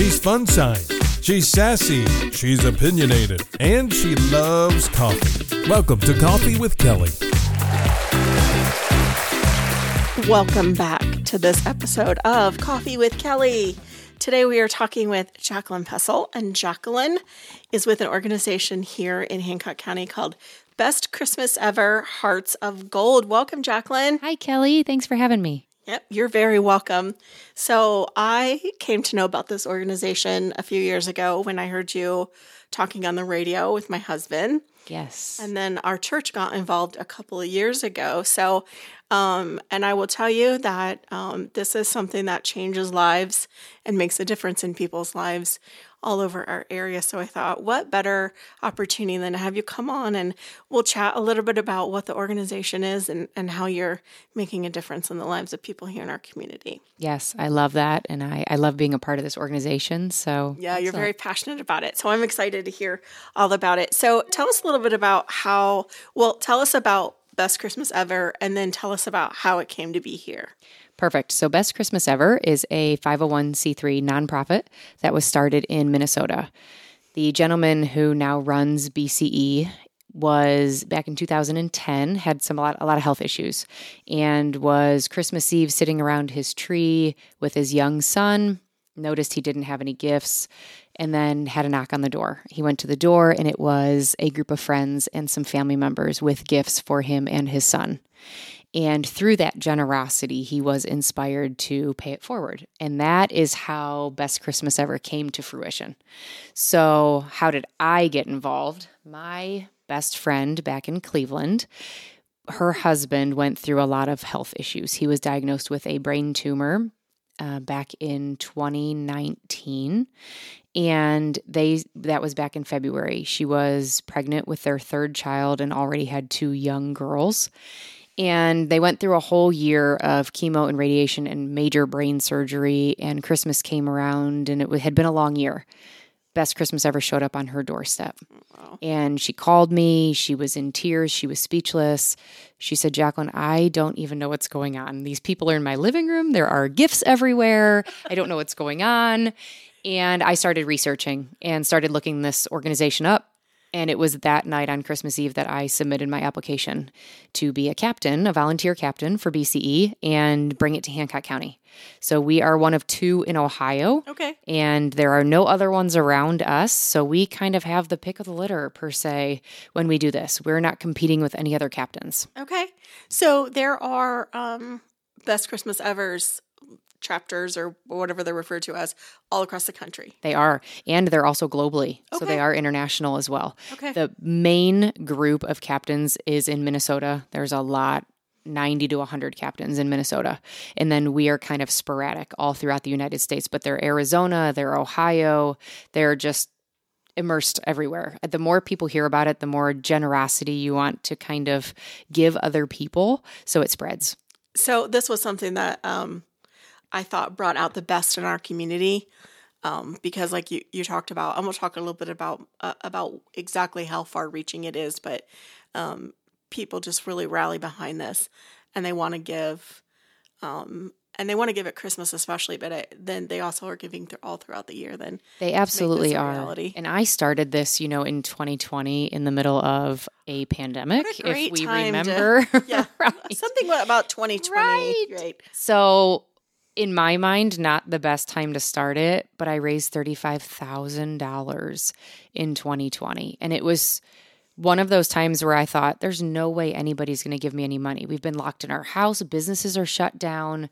She's fun signed. She's sassy. She's opinionated. And she loves coffee. Welcome to Coffee with Kelly. Welcome back to this episode of Coffee with Kelly. Today we are talking with Jaclyn Pessel, and Jaclyn is with an organization here in Hancock County called Best Christmas Ever Hearts of Gold. Welcome, Jaclyn. Hi, Kelly. Thanks for having me. Yep, you're very welcome. So, I came to know about this organization a few years ago when I heard you talking on the radio with my husband. Yes. And then our church got involved a couple of years ago. So, um, and I will tell you that um, this is something that changes lives and makes a difference in people's lives all over our area. So I thought, what better opportunity than to have you come on and we'll chat a little bit about what the organization is and, and how you're making a difference in the lives of people here in our community. Yes, I love that. And I, I love being a part of this organization. So, yeah, you're very passionate about it. So I'm excited to hear all about it. So tell us a little bit about how, well, tell us about Best Christmas Ever and then tell us about how it came to be here. Perfect. So, Best Christmas Ever is a 501c3 nonprofit that was started in Minnesota. The gentleman who now runs BCE was back in 2010 had some a lot, a lot of health issues and was Christmas Eve sitting around his tree with his young son noticed he didn't have any gifts and then had a knock on the door. He went to the door and it was a group of friends and some family members with gifts for him and his son. And through that generosity, he was inspired to pay it forward. And that is how Best Christmas Ever came to fruition. So, how did I get involved? My best friend back in Cleveland, her husband went through a lot of health issues. He was diagnosed with a brain tumor uh, back in 2019 and they that was back in February. She was pregnant with their third child and already had two young girls. And they went through a whole year of chemo and radiation and major brain surgery. And Christmas came around, and it had been a long year. Best Christmas ever showed up on her doorstep. Wow. And she called me. She was in tears. She was speechless. She said, Jaclyn, I don't even know what's going on. These people are in my living room. There are gifts everywhere. I don't know what's going on. And I started researching and started looking this organization up. And it was that night on Christmas Eve that I submitted my application to be a captain, a volunteer captain for BCE, and bring it to Hancock County. So we are one of two in Ohio. Okay. And there are no other ones around us. So we kind of have the pick of the litter, per se, when we do this. We're not competing with any other captains. Okay. So there are um, Best Christmas Evers chapters or whatever they're referred to as all across the country. They are. And they're also globally. Okay. So they are international as well. Okay. The main group of captains is in Minnesota. There's a lot 90 to 100 captains in Minnesota. And then we are kind of sporadic all throughout the United States, but they're Arizona, they're Ohio, they're just immersed everywhere. The more people hear about it, the more generosity you want to kind of give other people so it spreads. So this was something that um, I thought brought out the best in our community. Um, because like you, you talked about, I'm gonna talk a little bit about uh, about exactly how far reaching it is, but um, people just really rally behind this, and they want to give, um, and they want to give at Christmas especially, but I, then they also are giving th- all throughout the year. Then they absolutely are. And I started this, you know, in 2020 in the middle of a pandemic, a if we remember. To, yeah, right. something about 2020, right? right. So in my mind, not the best time to start it, but I raised $35,000 in 2020. And it was one of those times where I thought, there's no way anybody's going to give me any money. We've been locked in our house, businesses are shut down.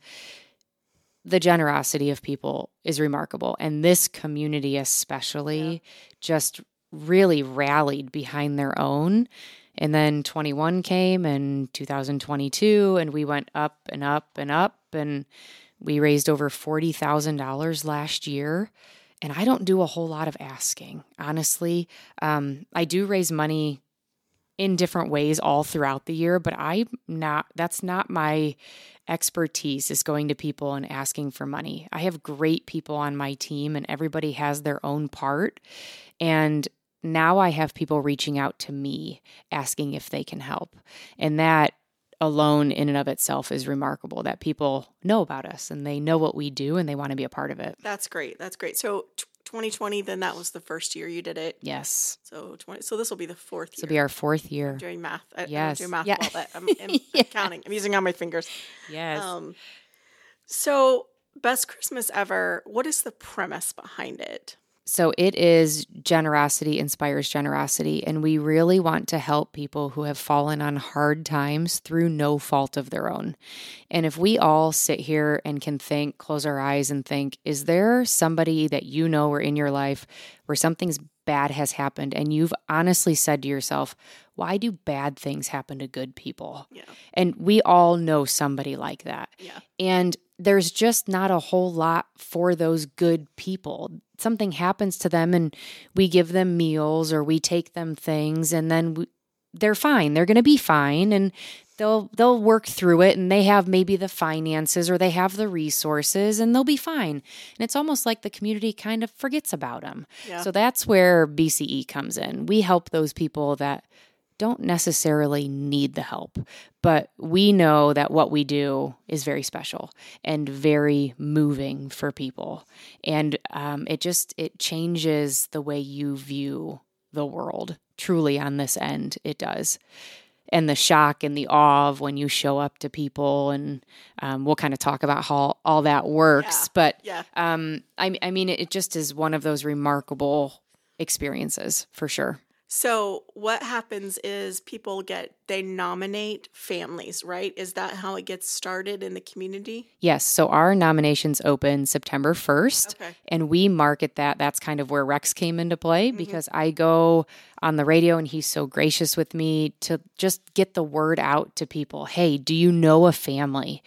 The generosity of people is remarkable. And this community, especially, yeah. just really rallied behind their own. And then 21 came and 2022, and we went up and up and up. And we raised over $40,000 last year. And I don't do a whole lot of asking, honestly. Um, I do raise money in different ways all throughout the year, but I'm not that's not my expertise is going to people and asking for money. I have great people on my team and everybody has their own part. And now I have people reaching out to me asking if they can help. And that alone in and of itself is remarkable that people know about us and they know what we do and they want to be a part of it. That's great. That's great. So t- 2020, then that was the first year you did it. Yes. So 20. So this will be the fourth This year. will be our fourth year. doing math. I, Yes. I don't math Yeah. well, but I'm, I'm Yeah. counting. I'm using all my fingers. Yes. Um, so best Christmas ever. What is the premise behind it? So it is generosity inspires generosity. And we really want to help people who have fallen on hard times through no fault of their own. And if we all sit here and can think, close our eyes and think, is there somebody that you know or in your life where something's bad has happened and you've honestly said to yourself, why do bad things happen to good people? Yeah. And we all know somebody like that. Yeah. And there's just not a whole lot for those good people. Something happens to them, and we give them meals or we take them things, and then we, they're fine. They're going to be fine, and they'll they'll work through it. And they have maybe the finances or they have the resources, and they'll be fine. And it's almost like the community kind of forgets about them. Yeah. So that's where BCE comes in. We help those people that don't necessarily need the help, but we know that what we do is very special and very moving for people, and um, it just it changes the way you view the world. Truly, on this end, it does. And the shock and the awe of when you show up to people, and um, we'll kind of talk about how all that works. Yeah. But Yeah. um, I, I mean, it just is one of those remarkable experiences for sure. So what happens is people get they nominate families, right? Is that how it gets started in the community? Yes. So our nominations open September 1st. Okay. And we market that. That's kind of where Rex came into play Mm-hmm. because I go on the radio and he's so gracious with me to just get the word out to people. Hey, do you know a family?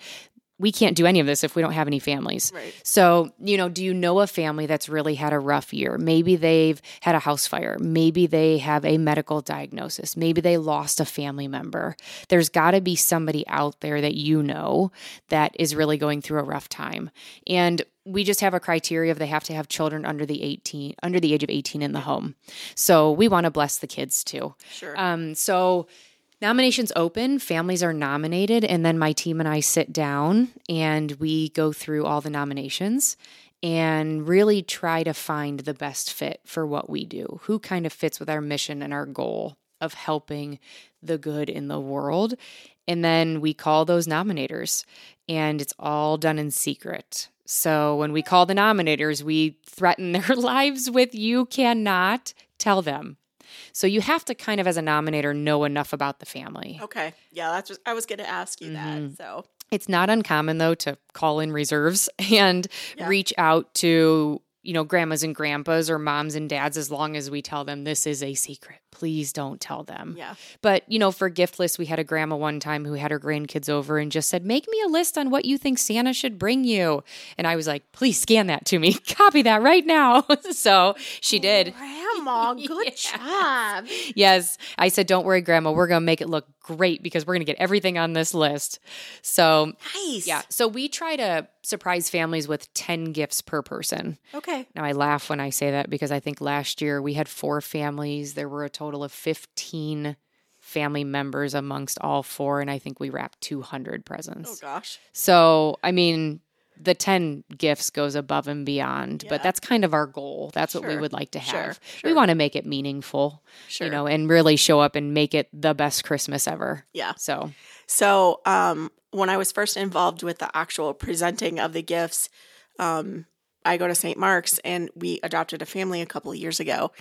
We can't do any of this if we don't have any families. Right. So, you know, do you know a family that's really had a rough year? Maybe they've had a house fire. Maybe they have a medical diagnosis. Maybe they lost a family member. There's got to be somebody out there that you know that is really going through a rough time. And we just have a criteria of they have to have children under the 18 under the age of 18 in the home. So, we want to bless the kids too. Sure. Um, so nominations open, families are nominated, and then my team and I sit down and we go through all the nominations and really try to find the best fit for what we do. Who kind of fits with our mission and our goal of helping the good in the world. And then we call those nominators, and it's all done in secret. So when we call the nominators, we threaten their lives with you cannot tell them. So you have to kind of, as a nominator, know enough about the family. okay. Yeah, that's just I was going to ask you Mm-hmm. that. So, It's not uncommon though to call in reserves and Yeah. reach out to, you know, grandmas and grandpas or moms and dads as long as we tell them this is a secret. Please don't tell them. yeah. But, you know, for gift lists, we had a grandma one time who had her grandkids over and just said, Make me a list on what you think Santa should bring you. And I was like, Please scan that to me. Copy that right now. so she did. Grandma, good job. Yes. I said, Don't worry, Grandma. We're going to make it look great because we're going to get everything on this list. So, Nice. yeah. So we try to surprise families with 10 gifts per person. Okay. Now, I laugh when I say that because I think last year we had four families. There were a total of 15 family members amongst all four. And I think we wrapped 200 presents. Oh gosh. So, I mean, the 10 gifts goes above and beyond, Yeah. but that's kind of our goal. That's what we would like to Sure. have. Sure. We want to make it meaningful, Sure. you know, and really show up and make it the best Christmas ever. Yeah. So, So, um, when I was first involved with the actual presenting of the gifts, um, I go to St. Mark's and we adopted a family a couple of years ago.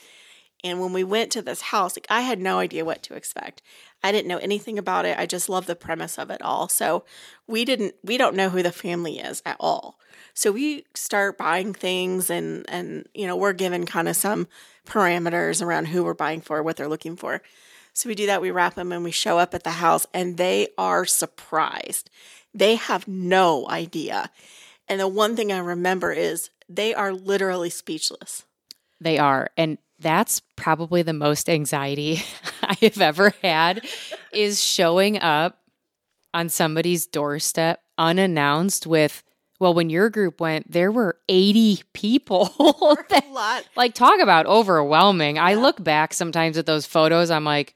And when we went to this house, like I had no idea what to expect. I didn't know anything about it. I just love the premise of it all. So we didn't we don't know who the family is at all. So we start buying things and and you know, we're given kind of some parameters around who we're buying for, what they're looking for. So we do that, we wrap them and we show up at the house and they are surprised. They have no idea. And the one thing I remember is they are literally speechless. They are. And that's probably the most anxiety I have ever had is showing up on somebody's doorstep unannounced with, well, when your group went, there were 80 people. that- A lot. like, talk about overwhelming. I look back sometimes at those photos, I'm like,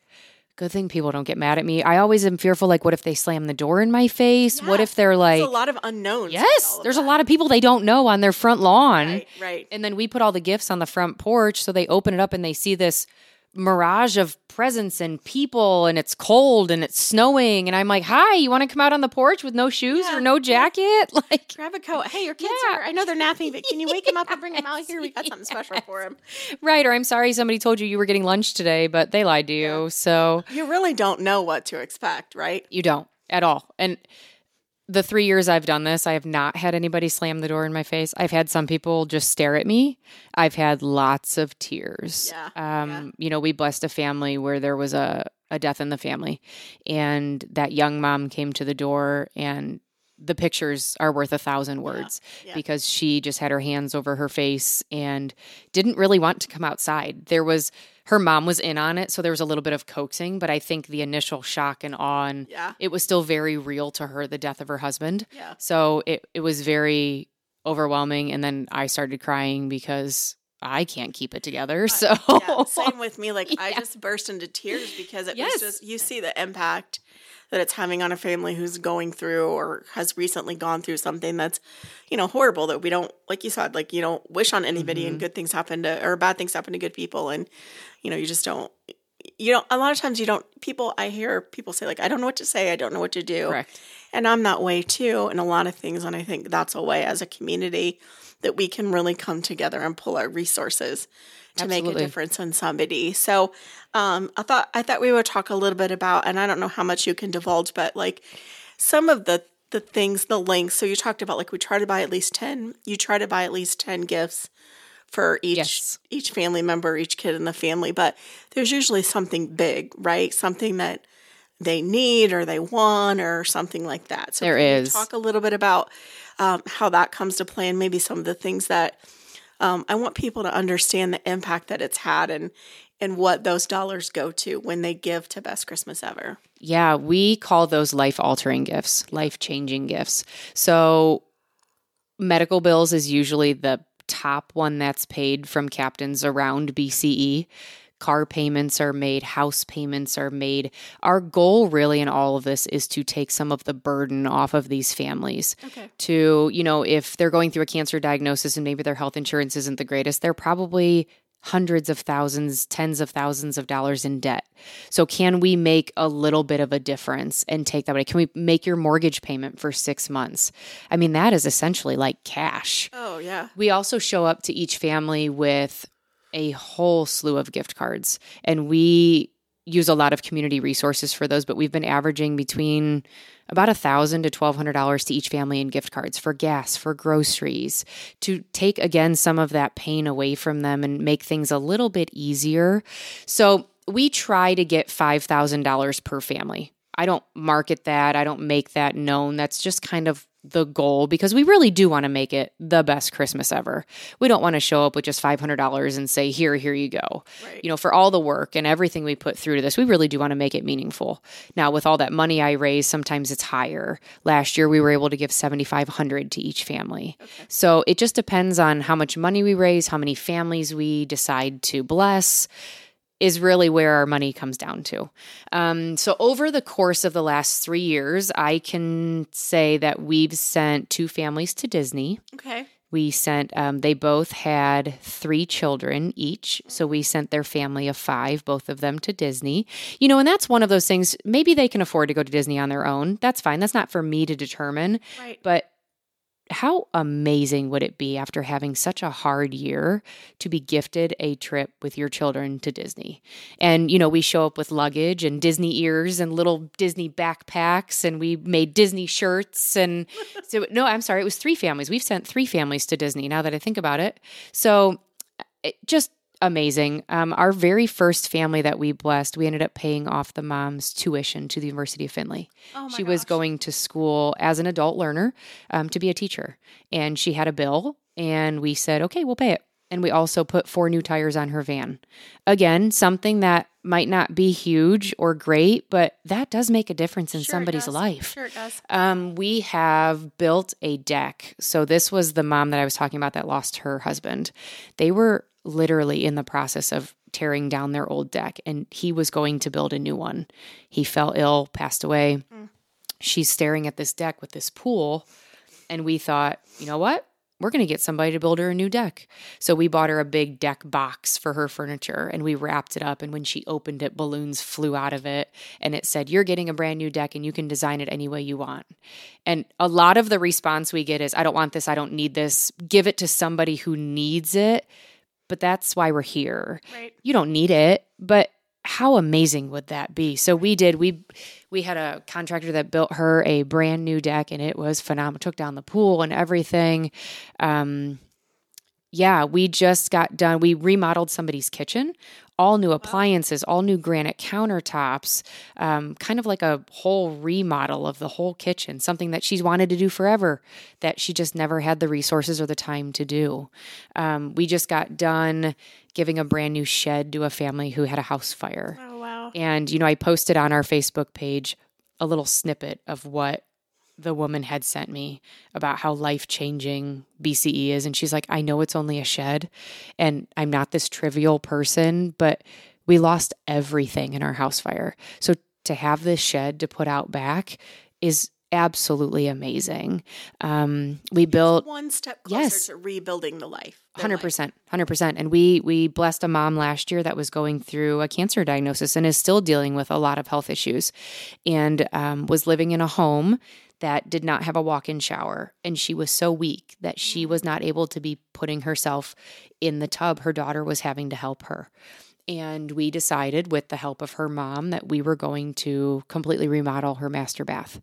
Good thing people don't get mad at me. I always am fearful like, what if they slam the door in my face? What if they're like, There's a lot of unknowns. yes, of there's a lot of people they don't know on their front lawn. Right, right. And then we put all the gifts on the front porch. So they open it up and they see this mirage of presents and people and it's cold and it's snowing. And I'm like, hi, you want to come out on the porch with no shoes Yeah, or no jacket? Like, Grab a coat. Hey, your kids Yeah. are. I know they're napping, but can you wake them up and bring them out here? We got something special for them. right. Or I'm sorry somebody told you you were getting lunch today, but they lied to you. So You really don't know what to expect, right? you don't at all. And the three years I've done this, I have not had anybody slam the door in my face. I've had some people just stare at me. I've had lots of tears. Yeah, Um, yeah. You know, we blessed a family where there was a, a death in the family, and that young mom came to the door, and the pictures are worth a thousand words yeah. because she just had her hands over her face and didn't really want to come outside. There was her mom was in on it, so there was a little bit of coaxing, but I think the initial shock and awe and Yeah. it was still very real to her, the death of her husband. Yeah. So it, it was very overwhelming. And then I started crying because I can't keep it together. So Yeah, same with me. Like I just burst into tears because it Yes. was just you see the impact that it's having on a family who's going through or has recently gone through something that's, you know, horrible that we don't like you said, like you don't wish on anybody Mm-hmm. and good things happen to or bad things happen to good people and you know, you just don't you don't a lot of times you don't people I hear people say like I don't know what to say, I don't know what to do. correct. And I'm that way too in a lot of things. And I think that's a way as a community that we can really come together and pull our resources to make a difference in somebody. So um, I thought I thought we would talk a little bit about, and I don't know how much you can divulge, but like some of the the things, the links. So you talked about like we try to buy at least ten. You try to buy at least ten gifts for each Yes. each family member, each kid in the family. But there's usually something big, right? Something that they need or they want or something like that. So There can you talk a little bit about um, how that comes to play and maybe some of the things that um, I want people to understand the impact that it's had and and what those dollars go to when they give to Best Christmas Ever. Yeah, we call those life altering gifts, life changing gifts. So, medical bills is usually the top one that's paid from captains around BCE. Car payments are made, house payments are made. Our goal, really, in all of this is to take some of the burden off of these families. Okay. To, you know, if they're going through a cancer diagnosis and maybe their health insurance isn't the greatest, they're probably hundreds of thousands, tens of thousands of dollars in debt. So, can we make a little bit of a difference and take that away? Can we make your mortgage payment for six months? I mean, that is essentially like cash. Oh yeah. We also show up to each family with a whole slew of gift cards, and we use a lot of community resources for those. But we've been averaging between about a thousand to twelve hundred dollars to each family in gift cards for gas, for groceries, to take again some of that pain away from them and make things a little bit easier. So we try to get five thousand dollars per family. I don't market that. I don't make that known. That's just kind of the goal because we really do want to make it the best Christmas ever. We don't want to show up with just $500 and say, here, here you go. Right. You know, for all the work and everything we put through to this, we really do want to make it meaningful. Now, with all that money I raise, sometimes it's higher. Last year, we were able to give 7500 to each family. So it just depends on how much money we raise, how many families we decide to bless is really where our money comes down to. Um, so, over the course of the last three years, I can say that we've sent two families to Disney. Okay. We sent, um, they both had three children each. So, we sent their family of five, both of them to Disney. You know, and that's one of those things, maybe they can afford to go to Disney on their own. That's fine. That's not for me to determine. Right. But how amazing would it be after having such a hard year to be gifted a trip with your children to Disney? And, you know, we show up with luggage and Disney ears and little Disney backpacks, and we made Disney shirts. And so, no, I'm sorry, it was three families. We've sent three families to Disney now that I think about it. So, it, just amazing. Um, our very first family that we blessed, we ended up paying off the mom's tuition to the University of Findlay Oh my she was going to school as an adult learner um, to be a teacher and she had a bill and we said okay we'll pay it And we also put four new tires on her van. Again, something that might not be huge or great, but that does make a difference in Sure somebody's life. Sure, it does. Um, we have built a deck. So this was the mom that I was talking about that lost her husband. They were literally in the process of tearing down their old deck, and he was going to build a new one. He fell ill, passed away. Mm. She's staring at this deck with this pool, and we thought, you know what? We're going to get somebody to build her a new deck. So we bought her a big deck box for her furniture and we wrapped it up. And when she opened it, balloons flew out of it. And it said, You're getting a brand new deck and you can design it any way you want. And a lot of the response we get is, I don't want this. I don't need this. Give it to somebody who needs it. But that's why we're here. Right. You don't need it, but how amazing would that be? So we did. We we had a contractor that built her a brand new deck, and it was phenomenal. Took down the pool and everything. Um, yeah, we just got done. We remodeled somebody's kitchen, all new appliances, all new granite countertops, um, kind of like a whole remodel of the whole kitchen, something that she's wanted to do forever that she just never had the resources or the time to do. Um, we just got done giving a brand new shed to a family who had a house fire. Oh wow. And, you know, I posted on our Facebook page a little snippet of what the woman had sent me about how life changing BCE is. And she's like, I know it's only a shed and I'm not this trivial person, but we lost everything in our house fire. So to have this shed to put out back is absolutely amazing. Um, we built One step closer Yes. to rebuilding the life. Hundred percent, hundred percent. And we we blessed a mom last year that was going through a cancer diagnosis and is still dealing with a lot of health issues, and um, was living in a home that did not have a walk-in shower, and she was so weak that she mm. was not able to be putting herself in the tub. Her daughter was having to help her. And we decided, with the help of her mom, that we were going to completely remodel her master bath.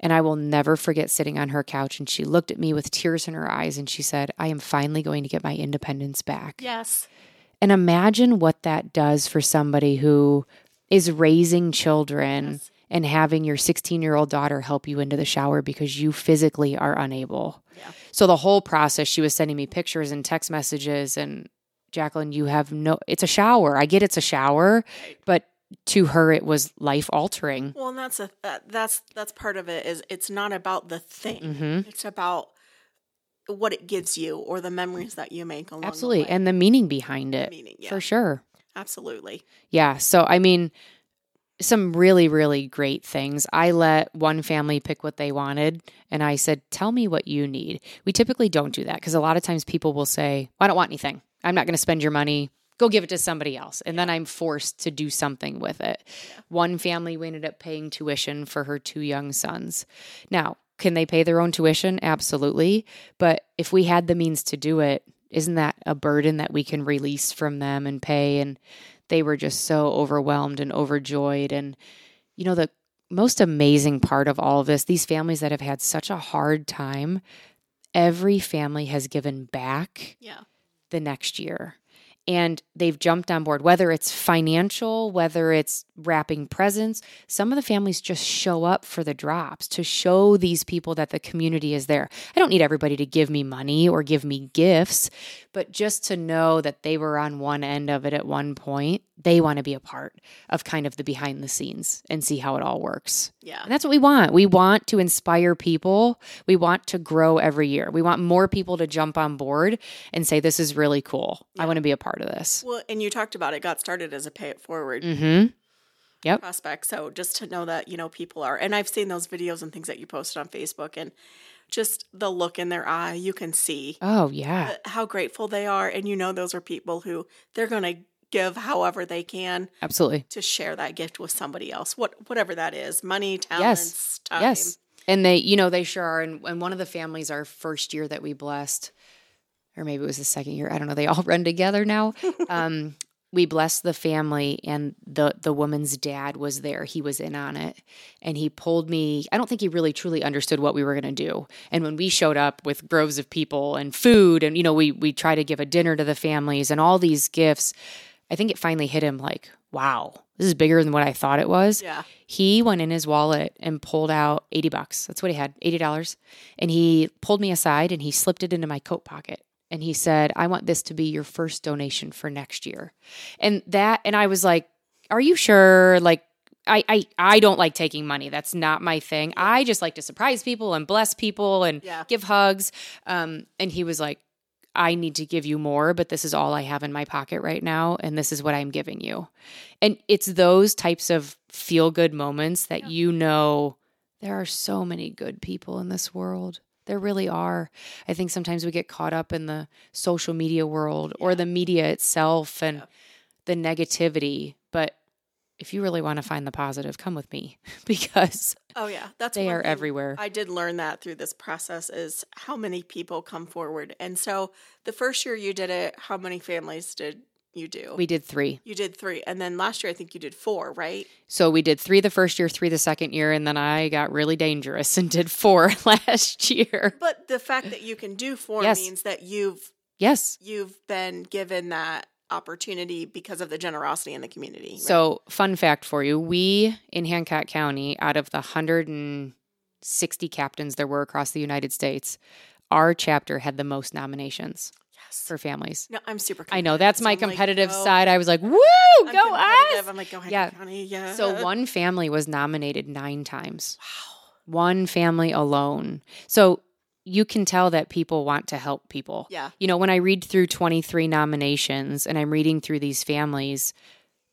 And I will never forget sitting on her couch and she looked at me with tears in her eyes and she said, I am finally going to get my independence back. Yes. And imagine what that does for somebody who is raising children Yes. And having your 16 year old daughter help you into the shower because you physically are unable. Yeah. So the whole process, she was sending me pictures and text messages and Jaclyn, you have no, it's a shower. I get it's a shower, but to her, it was life altering. Well, and that's a that, that's that's part of it. Is it's not about the thing. hmm It's about what it gives you or the memories that you make along Absolutely. the way. And the meaning behind it. meaning, yeah, For sure. absolutely. Yeah. So, I mean, some really, really great things. I let one family pick what they wanted, and I said, Tell me what you need. We typically don't do that because a lot of times people will say, well, I don't want anything. I'm not going to spend your money. Go give it to somebody else. And then I'm forced to do something with it. One family, we ended up paying tuition for her two young sons. Now, can they pay their own tuition? Absolutely. But if we had the means to do it, isn't that a burden that we can release from them and pay? And they were just so overwhelmed and overjoyed. And, you know, the most amazing part of all of this, these families that have had such a hard time, every family has given back Yeah. the next year. And they've jumped on board, whether it's financial, whether it's wrapping presents. Some of the families just show up for the drops to show these people that the community is there. I don't need everybody to give me money or give me gifts, but just to know that they were on one end of it at one point, they want to be a part of kind of the behind the scenes and see how it all works. Yeah. And that's what we want. We want to inspire people. We want to grow every year. We want more people to jump on board and say, This is really cool. I want to be a part of this. Well, and you talked about it got started as a pay it forward Mm-hmm. prospect. So just to know that, you know, people are, and I've seen those videos and things that you posted on Facebook and just the look in their eye, you can see Oh, yeah. how grateful they are. And you know, those are people who they're going to give however they can Absolutely. to share that gift with somebody else, what whatever that is, money, talents, time. Yes. And they, you know, they sure are. And, and one of the families, our first year that we blessed, or maybe it was the second year, I don't know, they all run together now. um, we blessed the family and the the woman's dad was there he was in on it and he pulled me i don't think he really truly understood what we were going to do and when we showed up with groves of people and food and you know we we try to give a dinner to the families and all these gifts i think it finally hit him like wow this is bigger than what i thought it was Yeah. he went in his wallet and pulled out 80 bucks. That's what he had, $80. And he pulled me aside and he slipped it into my coat pocket. and he said, I want this to be your first donation for next year. And that, and I was like, Are you sure? Like, I, I, I don't like taking money. That's not my thing. I just like to surprise people and bless people and Yeah. give hugs. Um, and he was like, I need to give you more, but this is all I have in my pocket right now. And this is what I'm giving you. And it's those types of feel good moments that you know there are so many good people in this world. There really are. I think sometimes we get caught up in the social media world or the media itself and the negativity. But if you really want to find the positive, come with me because Oh yeah, that's they are everywhere. I did learn that through this process is how many people come forward. And so the first year you did it, how many families did you do? we did three. you did three, and then last year I think you did four, right? So we did three the first year, three the second year, and then I got really dangerous and did four last year. But the fact that you can do four Yes. means that you've Yes. you've been given that opportunity because of the generosity in the community. right? So, fun fact for you we in Hancock County, out of the 160 captains there were across the United States, our chapter had the most nominations yes. for families. No, I'm super. I know that's competitive, my I'm competitive go- side. I was like, woo, I'm go us. I'm like, go ahead, Yeah. County. Yeah. So, one family was nominated nine times. Wow. One family alone. So, you can tell that people want to help people. Yeah. You know, when I read through 23 nominations and I'm reading through these families,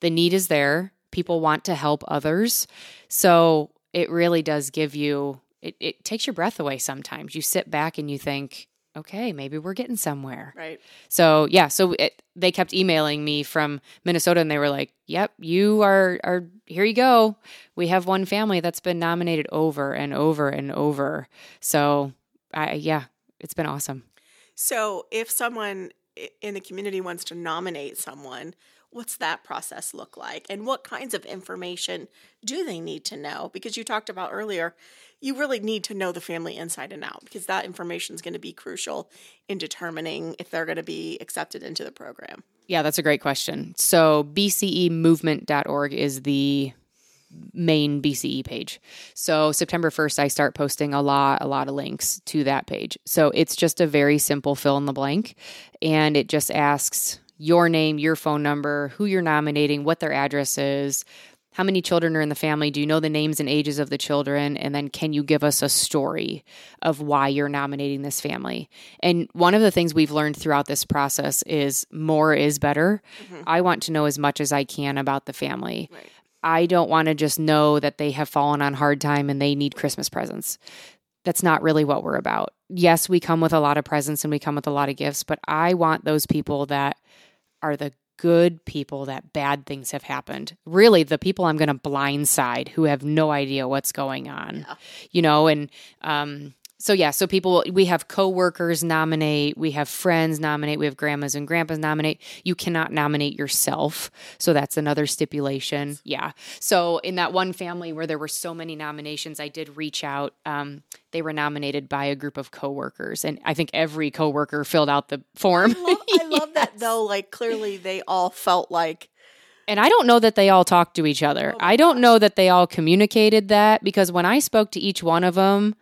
the need is there. People want to help others. So it really does give you, it, it takes your breath away sometimes. You sit back and you think, okay, maybe we're getting somewhere. Right. So yeah, so it, they kept emailing me from Minnesota, and they were like, "Yep, you are are here. You go. We have one family that's been nominated over and over and over. So I yeah, it's been awesome. So, if someone in the community wants to nominate someone, what's that process look like? And what kinds of information do they need to know? Because you talked about earlier, you really need to know the family inside and out because that information is going to be crucial in determining if they're going to be accepted into the program. Yeah, that's a great question. So bcemovement.org is the main BCE page. So September 1st I start posting a lot a lot of links to that page. So it's just a very simple fill in the blank and it just asks your name, your phone number, who you're nominating, what their address is, how many children are in the family, do you know the names and ages of the children, and then can you give us a story of why you're nominating this family? And one of the things we've learned throughout this process is more is better. Mm-hmm. I want to know as much as I can about the family. Right. I don't want to just know that they have fallen on hard time and they need Christmas presents. That's not really what we're about. Yes, we come with a lot of presents and we come with a lot of gifts, but I want those people that are the good people that bad things have happened. Really, the people I'm going to blindside who have no idea what's going on. Yeah. You know, and um so yeah, so people we have coworkers nominate, we have friends nominate, we have grandmas and grandpas nominate. You cannot nominate yourself. So that's another stipulation. Yeah. So in that one family where there were so many nominations, I did reach out. Um, they were nominated by a group of coworkers, and I think every coworker filled out the form. I love, I love that though. Like clearly, they all felt like And I don't know that they all talked to each other. Oh I don't know that they all communicated that because when I spoke to each one of them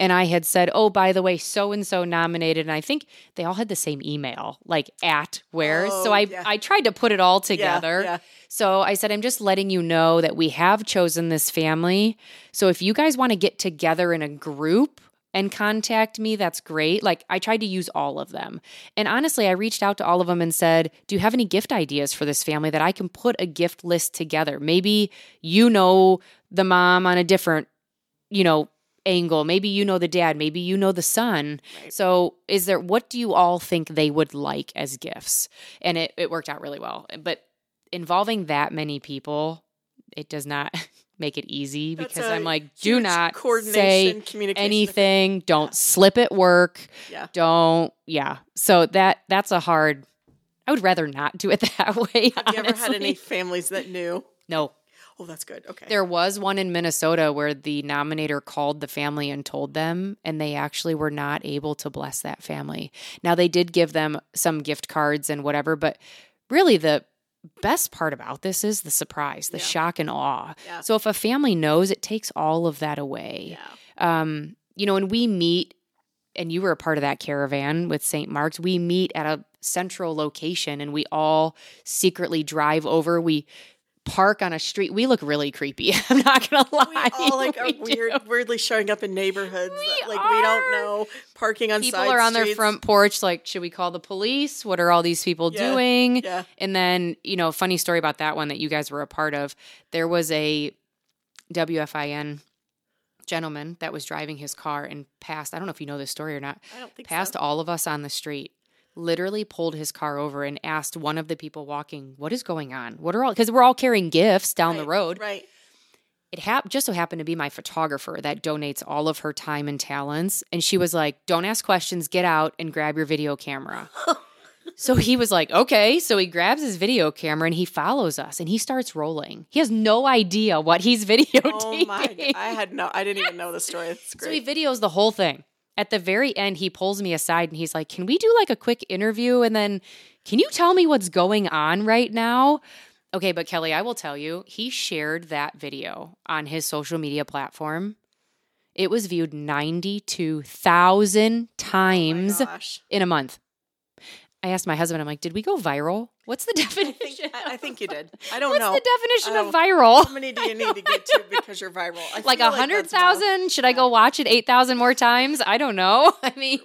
and I had said, oh, by the way, so and so nominated, and I think they all had the same email, like at where. Oh, so I, yeah. I tried to put it all yeah, together. yeah. So I said, I'm just letting you know that we have chosen this family. So if you guys want to get together in a group and contact me, that's great. Like I tried to use all of them. And honestly, I reached out to all of them and said, Do you have any gift ideas for this family that I can put a gift list together? Maybe you know the mom on a different, you know, angle. Maybe you know the dad. Maybe you know the son. Right. So, is there what do you all think they would like as gifts? And it, it worked out really well. But involving that many people, it does not make it easy That's because I'm like, do not say anything. Don't slip at work. Yeah. Don't. Yeah. So that that's a hard. I would rather not do it that way. Have you ever had any families that knew? No. Oh, that's good. Okay. There was one in Minnesota where the nominator called the family and told them, and they actually were not able to bless that family. Now, they did give them some gift cards and whatever, but really the best part about this is the surprise, the Yeah. shock and awe. Yeah. So, if a family knows, it takes all of that away. yeah. Um, you know, and we meet and you were a part of that caravan with St. Mark's. We meet at a central location and we all secretly drive over. We park on a street. We look really creepy. I'm not gonna lie. We all like are We do. weird, weirdly showing up in neighborhoods that, We like we don't know. Parking on People are on their front porch, like, should we call the police? What are all these people Yeah, doing? Yeah, And then, you know, funny story about that one that you guys were a part of. There was a WFIN gentleman that was driving his car and passed. I don't know if you know this story or not. I don't think Passed so. all of us on the street. Literally pulled his car over and asked one of the people walking, "What is going on? What are all?" Because we're all carrying gifts down the road. Right. It hap- just so happened to be my photographer that donates all of her time and talents. And she was like, Don't ask questions, get out and grab your video camera. so he was like, Okay. So he grabs his video camera and he follows us and he starts rolling. He has no idea what he's videotaping. Oh my! I had no. I didn't even know the story. So he videos the whole thing. At the very end, he pulls me aside and he's like, Can we do like a quick interview? And then, can you tell me what's going on right now? Okay, but Kelly, I will tell you, he shared that video on his social media platform. It was viewed 92,000 Oh times gosh. in a month. I asked my husband, I'm like, did we go viral? What's the I think, definition? I, I think you did. I don't What's know. the definition of oh, viral? How many do you need to get to because you're viral? I like feel a hundred that's more. thousand? Should I go watch it eight thousand more times? I don't know. I mean,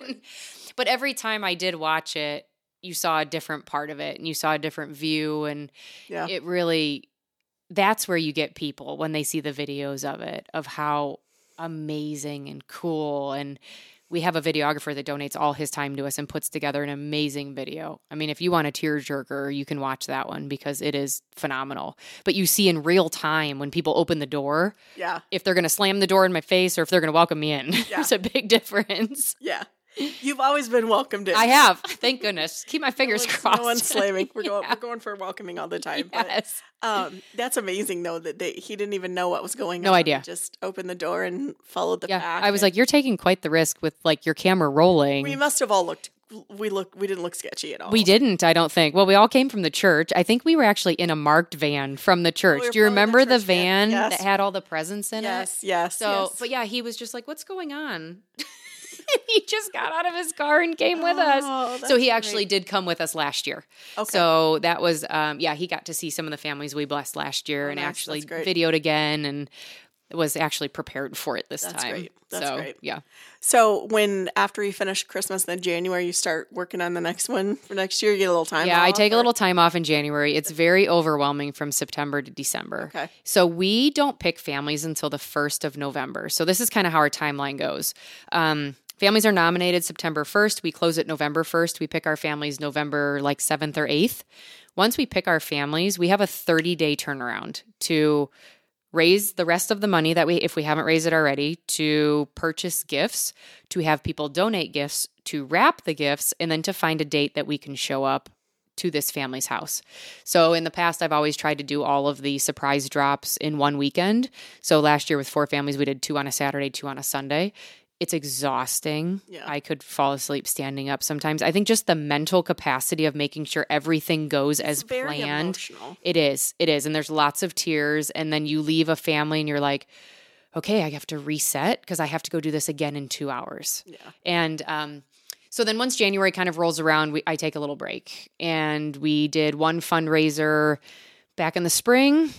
but every time I did watch it, you saw a different part of it, and you saw a different view, and Yeah. it really. That's where you get people when they see the videos of it, of how amazing and cool and. We have a videographer that donates all his time to us and puts together an amazing video. I mean, if you want a tearjerker, you can watch that one because it is phenomenal. But you see in real time when people open the door, Yeah. if they're going to slam the door in my face or if they're going to welcome me in. There's a big difference. Yeah. You've always been welcomed in. I have, thank goodness. Keep my fingers no crossed. No one's slamming. We're going. Yeah. We're going for welcoming all the time. Yes. But um, that's amazing though that they, he didn't even know what was going No on. idea. He just opened the door and followed the yeah, pack. I was and like, you're taking quite the risk with like your camera rolling. we must have all looked. We look. We didn't look sketchy at all. We didn't, I don't think. Well, we all came from the church. I think we were actually in a marked van from the church. Were Do you probably the remember the van. van Yes. that had all the presents in it? Yes. Yes. So, yes. but yeah, he was just like, "What's going on?" he just got out of his car and came with us. Oh, So he actually great. did come with us last year. Okay. So that was, um, yeah, he got to see some of the families we blessed last year Oh, and nice. actually videoed again and was actually prepared for it this That's time. great. That's so, great. Yeah. So when after you finish Christmas, then January you start working on the next one for next year. You get a little time. yeah, I take a little time off in January. It's very overwhelming from September to December. Okay. So we don't pick families until the 1st of November. So this is kind of how our timeline goes. Um, families are nominated September 1st. We close it November 1st. We pick our families November like 7th or 8th. Once we pick our families, we have a 30 day turnaround to raise the rest of the money that we if we haven't raised it already to purchase gifts to have people donate gifts to wrap the gifts and then to find a date that we can show up to this family's house. So in the past I've always tried to do all of the surprise drops in one weekend. So last year with four families we did two on a Saturday, two on a Sunday. It's exhausting. Yeah. I could fall asleep standing up sometimes. I think just the mental capacity of making sure everything goes as It's very planned. emotional. It is. It is. And there's lots of tears. And then you leave a family and you're like, okay, I have to reset because I have to go do this again in two hours. Yeah. And um, so then once January kind of rolls around, we, I take a little break. And we did one fundraiser back in the spring,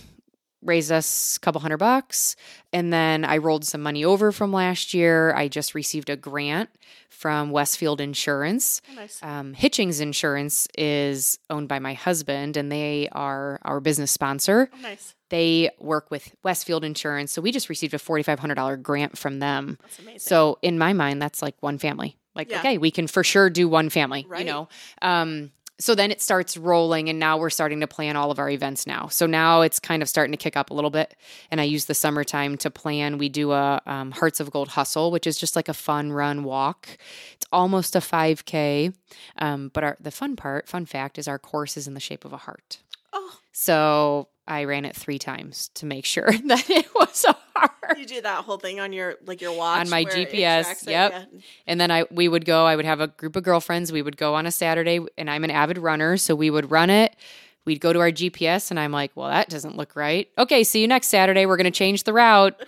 raised us a couple hundred bucks. And then I rolled some money over from last year. I just received a grant from Westfield Insurance. Oh, nice. Um, Hitchings Insurance is owned by my husband, and they are our business sponsor. Oh, nice. They work with Westfield Insurance. So we just received a $4,500 grant from them. That's amazing. So in my mind, that's like one family. Like, Yeah. okay, we can for sure do one family, Right. you know? Um, so then it starts rolling, and now we're starting to plan all of our events now. So now it's kind of starting to kick up a little bit. And I use the summertime to plan. We do a um, Hearts of Gold hustle, which is just like a fun run walk. It's almost a 5K. Um, but our, the fun part, fun fact, is our course is in the shape of a heart. oh, So I ran it three times to make sure that it was a heart. you do that whole thing on your like your watch On my GPS, yep. Yeah. And then I we would go, I would have a group of girlfriends, we would go on a Saturday and I'm an avid runner, so we would run it. We'd go to our GPS and I'm like, "Well, that doesn't look right." Okay, see you next Saturday. We're going to change the route.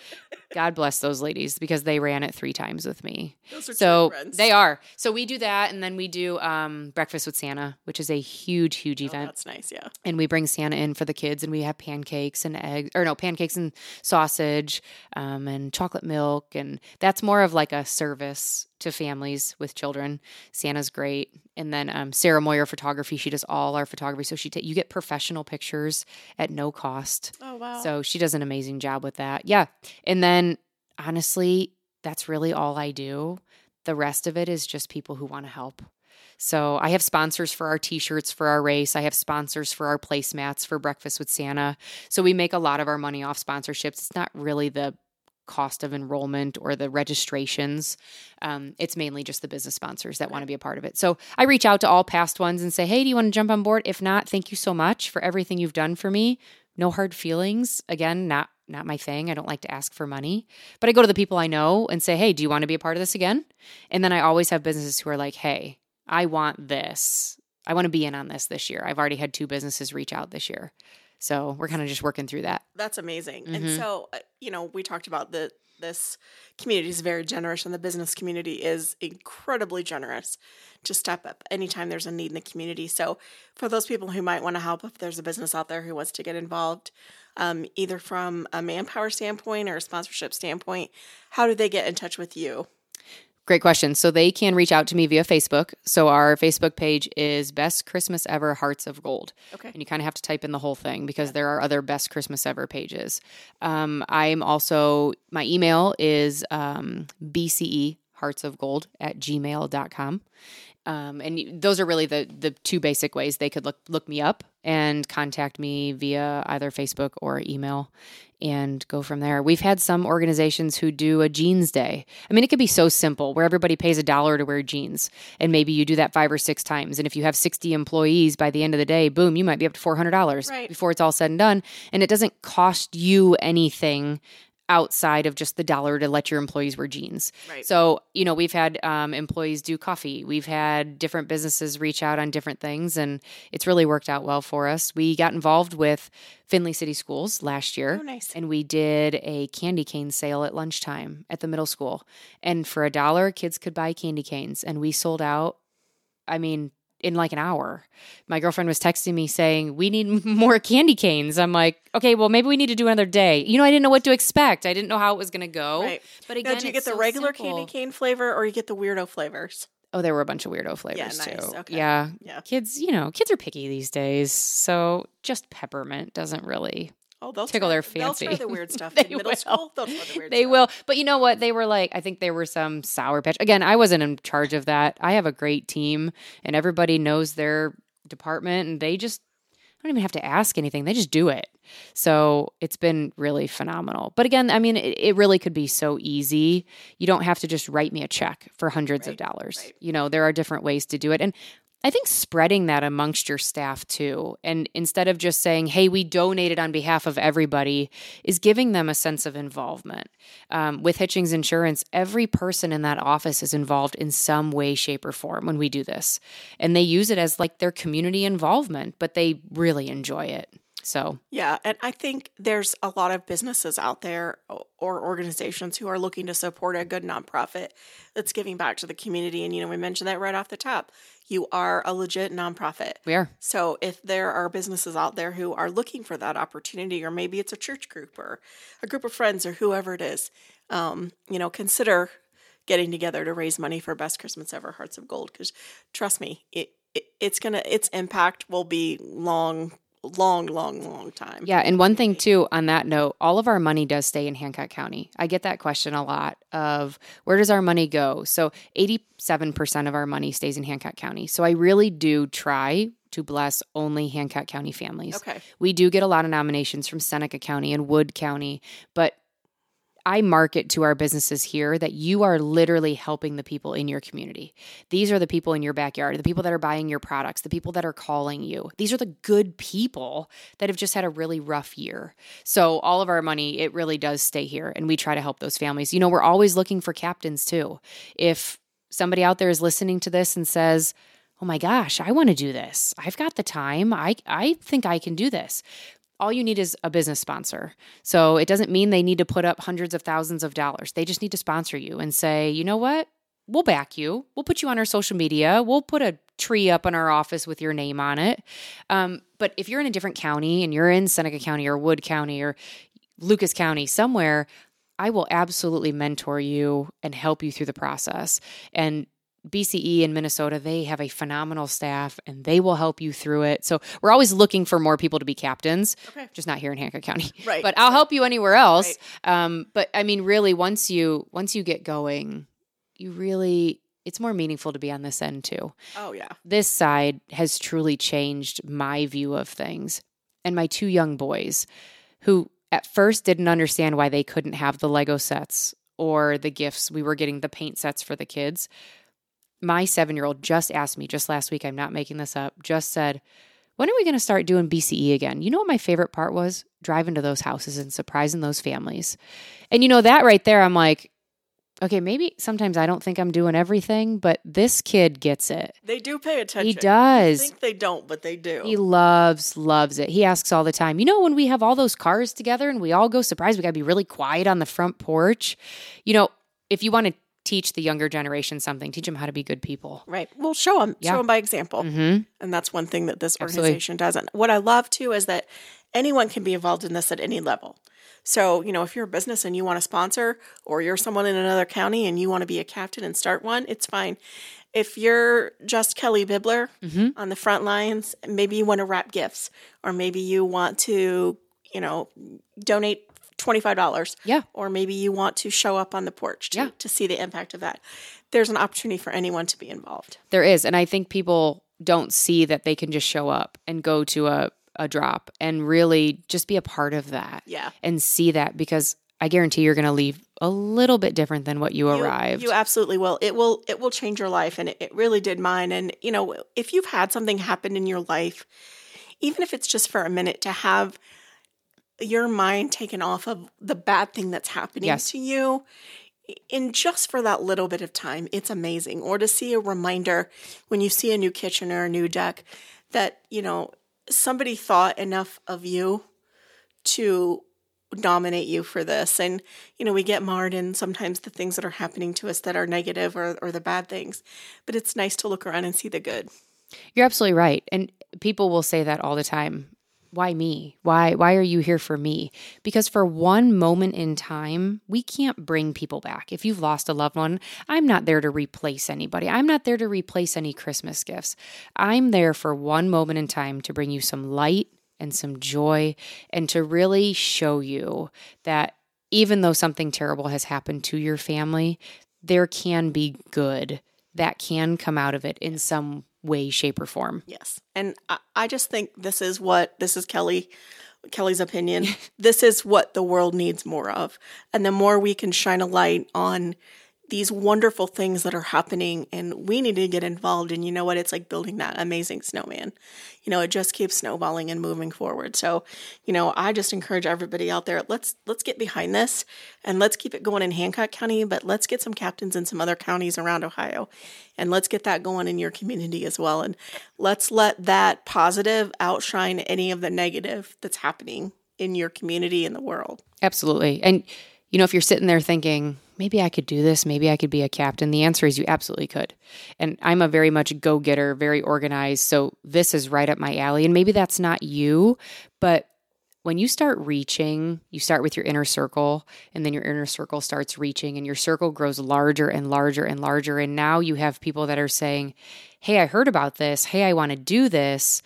God bless those ladies because they ran it three times with me. Those are So they are. So we do that, and then we do um, breakfast with Santa, which is a huge, huge Oh, event. that's nice. Yeah. and we bring Santa in for the kids, and we have pancakes and eggs, or no, pancakes and sausage, um, and chocolate milk, and that's more of like a service to families with children. Santa's great, and then um, Sarah Moyer Photography, she does all our photography, so she ta- you get professional pictures at no cost. Oh wow. So she does an amazing job with that. Yeah, and then honestly, that's really all I do. The rest of it is just people who want to help. So I have sponsors for our t-shirts for our race. I have sponsors for our placemats for Breakfast with Santa. So we make a lot of our money off sponsorships. It's not really the cost of enrollment or the registrations. Um, it's mainly just the business sponsors that want to be a part of it. So I reach out to all past ones and say, hey, do you want to jump on board? If not, thank you so much for everything you've done for me. No hard feelings. Again, not not my thing. I don't like to ask for money. But I go to the people I know and say, hey, do you want to be a part of this again? And then I always have businesses who are like, hey, I want this. I want to be in on this this year. I've already had two businesses reach out this year. So we're kind of just working through that. That's amazing. And Mhm. so, uh, you know, we talked about the this community is very generous, and the business community is incredibly generous to step up anytime there's a need in the community. So, for those people who might want to help, if there's a business out there who wants to get involved, um, either from a manpower standpoint or a sponsorship standpoint, how do they get in touch with you? Great question. So they can reach out to me via Facebook. So our Facebook page is Best Christmas Ever Hearts of Gold. Okay. And you kind of have to type in the whole thing because there are other Best Christmas Ever pages. Um, I'm also, my email is um, BCE Hearts of Gold at gmail.com. Um, and those are really the the two basic ways they could look look me up and contact me via either Facebook or email and go from there. We've had some organizations who do a jeans day. I mean, it could be so simple where everybody pays a dollar to wear jeans, and maybe you do that five or six times. And if you have 60 employees by the end of the day, boom, you might be up to $400 Right. before it's all said and done. And it doesn't cost you anything outside of just the dollar to let your employees wear jeans. Right. So, you know, we've had um, employees do coffee. We've had different businesses reach out on different things, and it's really worked out well for us. We got involved with Findlay City Schools last year. Oh, nice. And we did a candy cane sale at lunchtime at the middle school. And for a dollar, kids could buy candy canes. And we sold out, I mean, in like an hour. My girlfriend was texting me saying, We need more candy canes. I'm like, Okay, well, maybe we need to do another day. You know, I didn't know what to expect. I didn't know how it was going to go. Right. But Now, again, do you get the so regular simple. candy cane flavor or you get the weirdo flavors? Oh, there were a bunch of weirdo flavors nice. too. Okay. Yeah. Yeah. Kids, you know, kids are picky these days. So just peppermint doesn't really Oh, they'll Tickle try, their They'll try fancy. the weird stuff. They in middle will. school, they'll try the weird they stuff. will. But you know what? They were like, I think there were some sour patch. Again, I wasn't in charge of that. I have a great team and everybody knows their department and they just I don't even have to ask anything. They just do it. So it's been really phenomenal. But again, I mean, it, it really could be so easy. You don't have to just write me a check for hundreds of dollars. right. You know, there are different ways to do it. And I think spreading that amongst your staff too, and instead of just saying, hey, we donated on behalf of everybody, is giving them a sense of involvement. Um, with Hitchings Insurance, every person in that office is involved in some way, shape, or form when we do this. And they use it as like their community involvement, but they really enjoy it. So, Yeah, and I think there's a lot of businesses out there or organizations who are looking to support a good nonprofit that's giving back to the community. And, you know, we mentioned that right off the top. You are a legit nonprofit. we are. So if there are businesses out there who are looking for that opportunity, or maybe it's a church group or a group of friends or whoever it is, um, you know, consider getting together to raise money for Best Christmas Ever Hearts of Gold. Because trust me, it, it it's gonna its impact will be long, long, long, long time. Yeah, and one thing too on that note, all of our money does stay in Hancock County. I get that question a lot of where does our money go? So 87% of our money stays in Hancock County. So I really do try to bless only Hancock County families. Okay. We do get a lot of nominations from Seneca County and Wood County, but I market to our businesses here that you are literally helping the people in your community. These are the people in your backyard, the people that are buying your products, the people that are calling you. These are the good people that have just had a really rough year. So all of our money, it really does stay here and we try to help those families. You know, we're always looking for captains too. If somebody out there is listening to this and says, "Oh my gosh, I want to do this. I've got the time. I I think I can do this." All you need is a business sponsor. So it doesn't mean they need to put up hundreds of thousands of dollars. They just need to sponsor you and say, you know what? We'll back you. We'll put you on our social media. We'll put a tree up in our office with your name on it. Um, but if you're in a different county and you're in Seneca County or Wood County or Lucas County, somewhere, I will absolutely mentor you and help you through the process. And BCE in Minnesota, they have a phenomenal staff and they will help you through it. So we're always looking for more people to be captains, Okay. just not here in Hancock County. Right. But I'll help you anywhere else. Um, but I mean, really, once you once you get going, you really it's more meaningful to be on this end too. Oh yeah. This side has truly changed my view of things. And my two young boys, who at first didn't understand why they couldn't have the Lego sets or the gifts we were getting, the paint sets for the kids. My seven year old just asked me just last week, I'm not making this up, just said, When are we going to start doing BCE again? You know what my favorite part was? Driving to those houses and surprising those families. And you know, that right there, I'm like, okay, maybe sometimes I don't think I'm doing everything, but this kid gets it. They do pay attention. He does. I think they don't, but they do. He loves, loves it. He asks all the time, you know, when we have all those cars together and we all go surprise, we got to be really quiet on the front porch. You know, if you want to teach the younger generation something, teach them how to be good people. right. Well, show them. Yeah. Show them by example. hmm And that's one thing that this Absolutely. organization doesn't. What I love too is that anyone can be involved in this at any level. So, you know, if you're a business and you want to sponsor, or you're someone in another county and you want to be a captain and start one, it's fine. If you're just Kelly Bibler Mm-hmm. on the front lines, maybe you want to wrap gifts, or maybe you want to, you know, donate $25. Yeah. Or maybe you want to show up on the porch to, Yeah. to see the impact of that. There's an opportunity for anyone to be involved. There is. And I think people don't see that they can just show up and go to a, a drop and really just be a part of that Yeah. and see that because I guarantee you're going to leave a little bit different than what you, You- arrived. You absolutely will. It will it will change your life and it, it really did mine. And you know, if you've had something happen in your life, even if it's just for a minute to have your mind taken off of the bad thing that's happening Yes. to you in just for that little bit of time, it's amazing. Or to see a reminder when you see a new kitchen or a new deck that, you know, somebody thought enough of you to nominate you for this. And, you know, we get marred in sometimes the things that are happening to us that are negative or, or the bad things. But it's nice to look around and see the good. You're absolutely right. And people will say that all the time. Why me? Why why are you here for me? Because for one moment in time, we can't bring people back. If you've lost a loved one, I'm not there to replace anybody. I'm not there to replace any Christmas gifts. I'm there for one moment in time to bring you some light and some joy and to really show you that even though something terrible has happened to your family, there can be good that can come out of it in some way, shape, or form. Yes. And I, I just think this is what this is Kelly Kelly's opinion. this is what the world needs more of. And the more we can shine a light on these wonderful things that are happening and we need to get involved. And you know what? It's like building that amazing snowman. You know it just keeps snowballing and moving forward. So you know i just encourage everybody out there let's let's get behind this and let's keep it going in hancock county but let's get some captains in some other counties around ohio and let's get that going in your community as well. And let's let that positive outshine any of the negative that's happening in your community and the world. Absolutely. And, you know, if you're sitting there thinking, maybe I could do this, maybe I could be a captain, the answer is you absolutely could. And I'm a very much go getter, very organized. So this is right up my alley. And maybe that's not you, but when you start reaching, you start with your inner circle, and then your inner circle starts reaching, and your circle grows larger and larger and larger. And now you have people that are saying, Hey, I heard about this. Hey, I want to do this.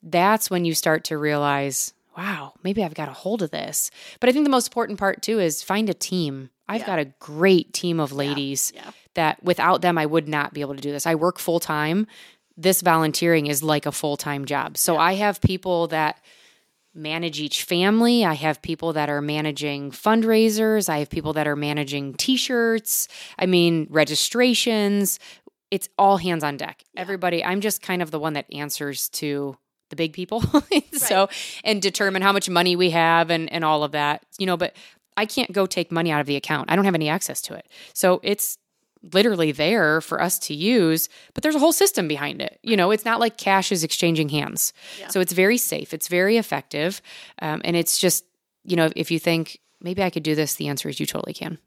That's when you start to realize, wow, maybe I've got a hold of this. But I think the most important part too is find a team. I've Yeah. got a great team of ladies yeah. that without them, I would not be able to do this. I work full time. This volunteering is like a full time job. So I have people that manage each family. I have people that are managing fundraisers. I have people that are managing t shirts. I mean, registrations. It's all hands on deck. Everybody, I'm just kind of the one that answers to the big people. so, and determine how much money we have and, and all of that, you know, but I can't go take money out of the account. I don't have any access to it. So it's literally there for us to use, but there's a whole system behind it. You know, it's not like cash is exchanging hands. Yeah. So it's very safe, it's very effective. Um, and it's just, you know, if you think maybe I could do this, the answer is you totally can.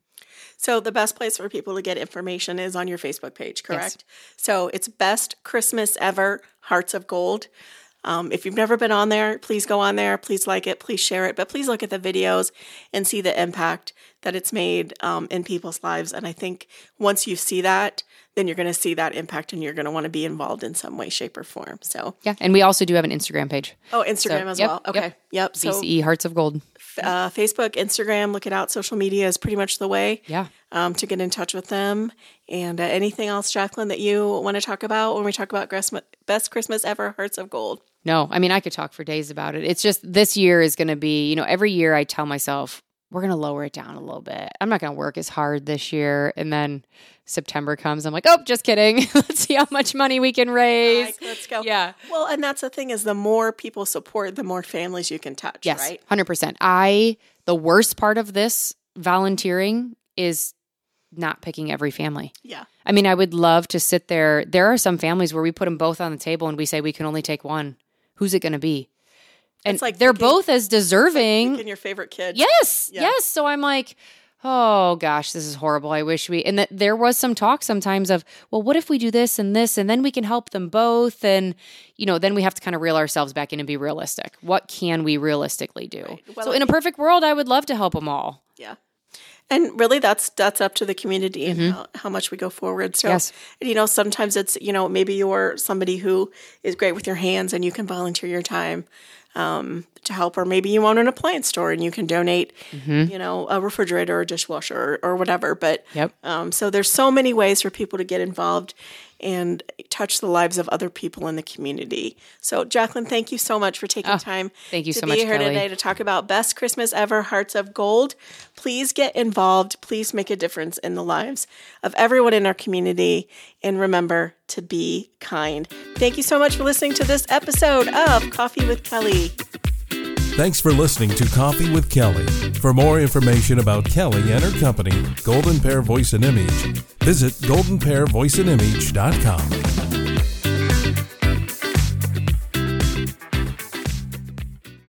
So the best place for people to get information is on your Facebook page, correct? So it's best Christmas ever, Hearts of Gold. Um, if you've never been on there, please go on there. Please like it. Please share it. But please look at the videos and see the impact that it's made um, in people's lives. And I think once you see that, then you're going to see that impact and you're going to want to be involved in some way, shape, or form. So, Yeah. And we also do have an Instagram page, oh, Instagram So, as yep, well. Okay. Yep. So, BCE Hearts of Gold. uh, Facebook, Instagram, look it out. Social media is pretty much the way Yeah. um, to get in touch with them. And uh, anything else, Jaclyn, that you want to talk about when we talk about best Christmas ever, Hearts of Gold? No, I mean, I could talk for days about it. It's just this year is going to be, you know, every year I tell myself, we're going to lower it down a little bit. I'm not going to work as hard this year. And then September comes, I'm like, oh, just kidding. Let's see how much money we can raise. Like, let's go. Yeah. Well, and that's the thing is the more people support, the more families you can touch, Yes, right? 100%. I, the worst part of this volunteering is not picking every family. Yeah. I mean, I would love to sit there. There are some families where we put them both on the table and we say we can only take one. Who's it going to be? And It's like they're picking- both as deserving. Picking your favorite kid. Yes, Yeah. yes. So I'm like, oh gosh, this is horrible. I wish we. And that there was some talk sometimes of, well, what if we do this and this, and then we can help them both, and you know, then we have to kind of reel ourselves back in and be realistic. What can we realistically do? Well, so in a perfect world, I would love to help them all. Yeah. And really that's that's up to the community and how, how much we go forward. So Mm-hmm. Yes. you know, sometimes it's, you know, maybe you're somebody who is great with your hands and you can volunteer your time um, to help, or maybe you own an appliance store and you can donate, Mm-hmm. you know, a refrigerator or a dishwasher or, or whatever. But Yep. um, so there's so many ways for people to get involved and touch the lives of other people in the community. So Jaclyn, thank you so much for taking time. Ah, thank you to so be much, here Kelly. today to talk about best Christmas ever, Hearts of Gold. Please get involved. Please make a difference in the lives of everyone in our community. And remember to be kind. Thank you so much for listening to this episode of Coffee with Kelly. Thanks for listening to Coffee with Kelly. For more information about Kelly and her company, Golden Pair Voice and Image, visit goldenpairvoiceandimage.com.